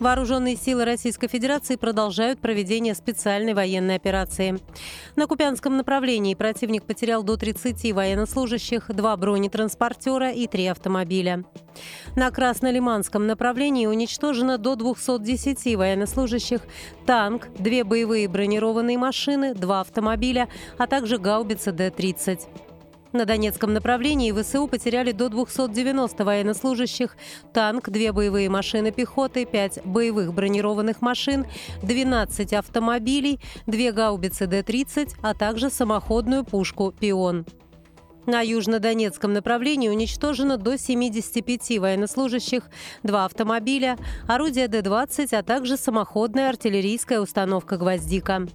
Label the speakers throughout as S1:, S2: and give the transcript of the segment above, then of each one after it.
S1: Вооруженные силы Российской Федерации продолжают проведение специальной военной операции. На Купянском направлении противник потерял до 30 военнослужащих, два бронетранспортера и три автомобиля. На Краснолиманском направлении уничтожено до 210 военнослужащих, танк, две боевые бронированные машины, два автомобиля, а также гаубица Д-30. На Донецком направлении ВСУ потеряли до 290 военнослужащих, танк, две боевые машины пехоты, пять боевых бронированных машин, 12 автомобилей, две гаубицы Д-30, а также самоходную пушку «Пион». На южнодонецком направлении уничтожено до 75 военнослужащих, два автомобиля, орудие Д-20, а также самоходная артиллерийская установка «Гвоздика».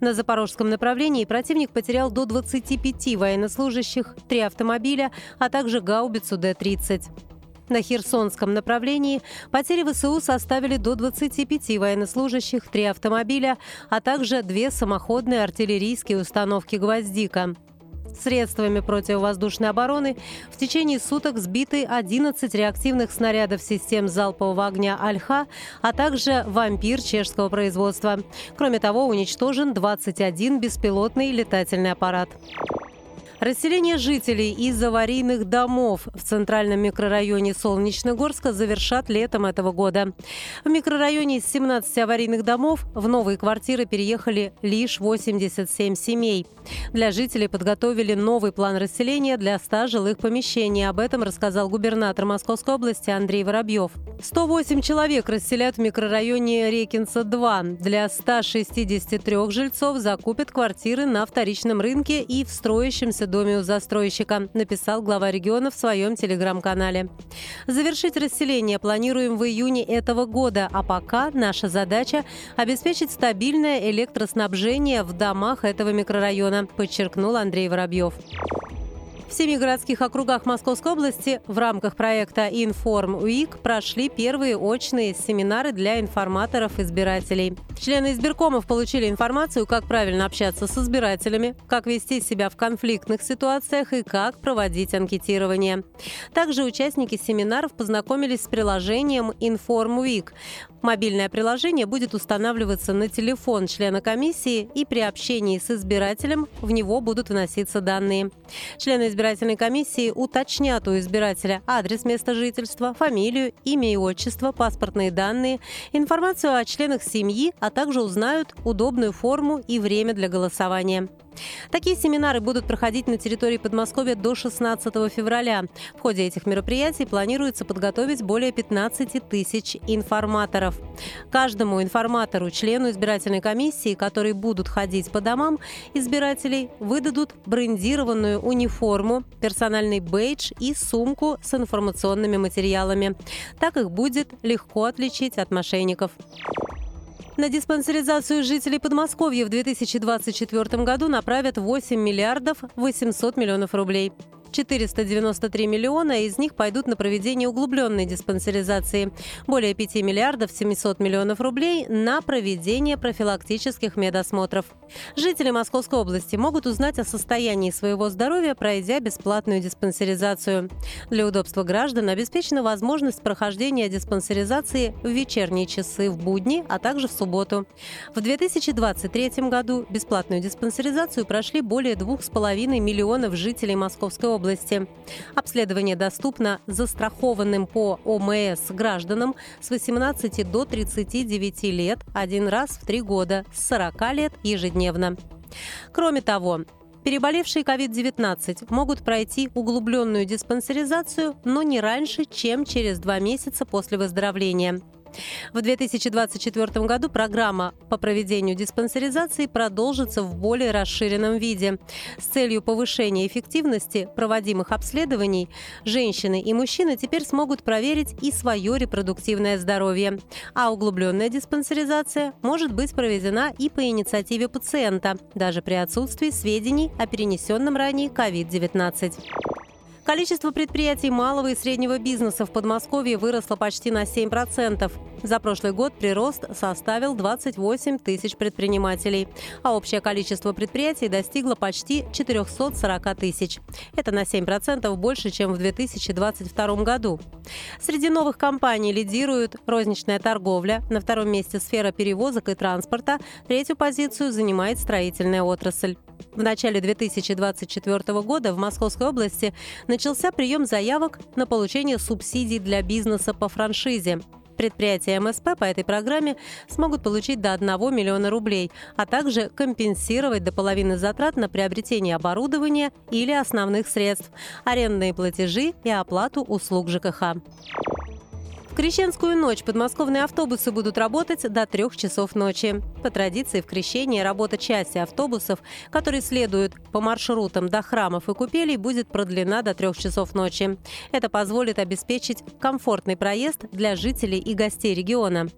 S1: На запорожском направлении противник потерял до 25 военнослужащих, три автомобиля, а также гаубицу Д-30. На Херсонском направлении потери ВСУ составили до 25 военнослужащих, три автомобиля, а также две самоходные артиллерийские установки «Гвоздика». Средствами противовоздушной обороны в течение суток сбиты 11 реактивных снарядов систем залпового огня «Альха», а также «Вампир» чешского производства. Кроме того, уничтожен 21 беспилотный летательный аппарат. Расселение жителей из аварийных домов в центральном микрорайоне Солнечногорска завершат летом этого года. В микрорайоне из 17 аварийных домов в новые квартиры переехали лишь 87 семей. Для жителей подготовили новый план расселения для 100 жилых помещений. Об этом рассказал губернатор Московской области Андрей Воробьев. 108 человек расселят в микрорайоне Рекинса-2. Для 163 жильцов закупят квартиры на вторичном рынке и в строящемся доме у застройщика, написал глава региона в своем телеграм-канале. Завершить расселение планируем в июне этого года, а пока наша задача – обеспечить стабильное электроснабжение в домах этого микрорайона, подчеркнул Андрей Воробьев. В семи городских округах Московской области в рамках проекта «Информ УИК» прошли первые очные семинары для информаторов-избирателей. Члены избиркомов получили информацию, как правильно общаться с избирателями, как вести себя в конфликтных ситуациях и как проводить анкетирование. Также участники семинаров познакомились с приложением «Информ УИК». Мобильное приложение будет устанавливаться на телефон члена комиссии, и при общении с избирателем в него будут вноситься данные. Члены избирательной комиссии уточнят у избирателя адрес места жительства, фамилию, имя и отчество, паспортные данные, информацию о членах семьи, а также узнают удобную форму и время для голосования. Такие семинары будут проходить на территории Подмосковья до 16 февраля. В ходе этих мероприятий планируется подготовить более 15 тысяч информаторов. Каждому информатору, члену избирательной комиссии, которые будут ходить по домам избирателей, выдадут брендированную униформу, персональный бейдж и сумку с информационными материалами. Так их будет легко отличить от мошенников. На диспансеризацию жителей Подмосковья в 2024 году направят 8 миллиардов 800 миллионов рублей. 493 миллиона из них пойдут на проведение углубленной диспансеризации. Более 5 миллиардов 700 миллионов рублей на проведение профилактических медосмотров. Жители Московской области могут узнать о состоянии своего здоровья, пройдя бесплатную диспансеризацию. Для удобства граждан обеспечена возможность прохождения диспансеризации в вечерние часы, в будни, а также в субботу. В 2023 году бесплатную диспансеризацию прошли более 2,5 миллионов жителей Московской области области. Обследование доступно застрахованным по ОМС гражданам с 18 до 39 лет один раз в три года, с 40 лет ежедневно. Кроме того, Переболевшие COVID-19 могут пройти углубленную диспансеризацию, но не раньше, чем через два месяца после выздоровления. В 2024 году программа по проведению диспансеризации продолжится в более расширенном виде. С целью повышения эффективности проводимых обследований женщины и мужчины теперь смогут проверить и свое репродуктивное здоровье. А углубленная диспансеризация может быть проведена и по инициативе пациента, даже при отсутствии сведений о перенесенном ранее COVID-19. Количество предприятий малого и среднего бизнеса в Подмосковье выросло почти на 7%. За прошлый год прирост составил 28 тысяч предпринимателей, а общее количество предприятий достигло почти 440 тысяч. Это на 7% больше, чем в 2022 году. Среди новых компаний лидируют розничная торговля, на втором месте сфера перевозок и транспорта, третью позицию занимает строительная отрасль. В начале 2024 года в Московской области начался прием заявок на получение субсидий для бизнеса по франшизе. Предприятия МСП по этой программе смогут получить до 1 миллиона рублей, а также компенсировать до половины затрат на приобретение оборудования или основных средств, арендные платежи и оплату услуг ЖКХ крещенскую ночь подмосковные автобусы будут работать до трех часов ночи. По традиции в крещении работа части автобусов, которые следуют по маршрутам до храмов и купелей, будет продлена до трех часов ночи. Это позволит обеспечить комфортный проезд для жителей и гостей региона.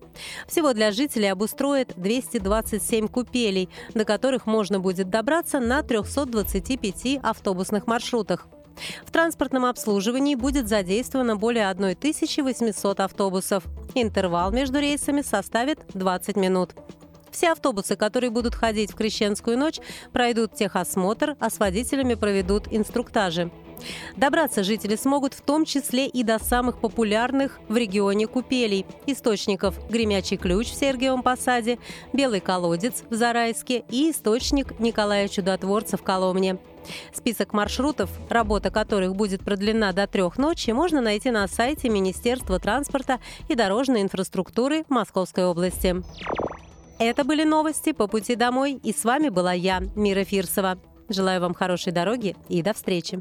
S1: Всего для жителей обустроят 227 купелей, до которых можно будет добраться на 325 автобусных маршрутах. В транспортном обслуживании будет задействовано более 1800 автобусов. Интервал между рейсами составит 20 минут. Все автобусы, которые будут ходить в Крещенскую ночь, пройдут техосмотр, а с водителями проведут инструктажи. Добраться жители смогут в том числе и до самых популярных в регионе купелей – источников «Гремячий ключ» в Сергиевом Посаде, «Белый колодец» в Зарайске и источник Николая Чудотворца в Коломне. Список маршрутов, работа которых будет продлена до трех ночи, можно найти на сайте Министерства транспорта и дорожной инфраструктуры Московской области. Это были новости по пути домой, и с вами была я, Мира Фирсова. Желаю вам хорошей дороги и до встречи.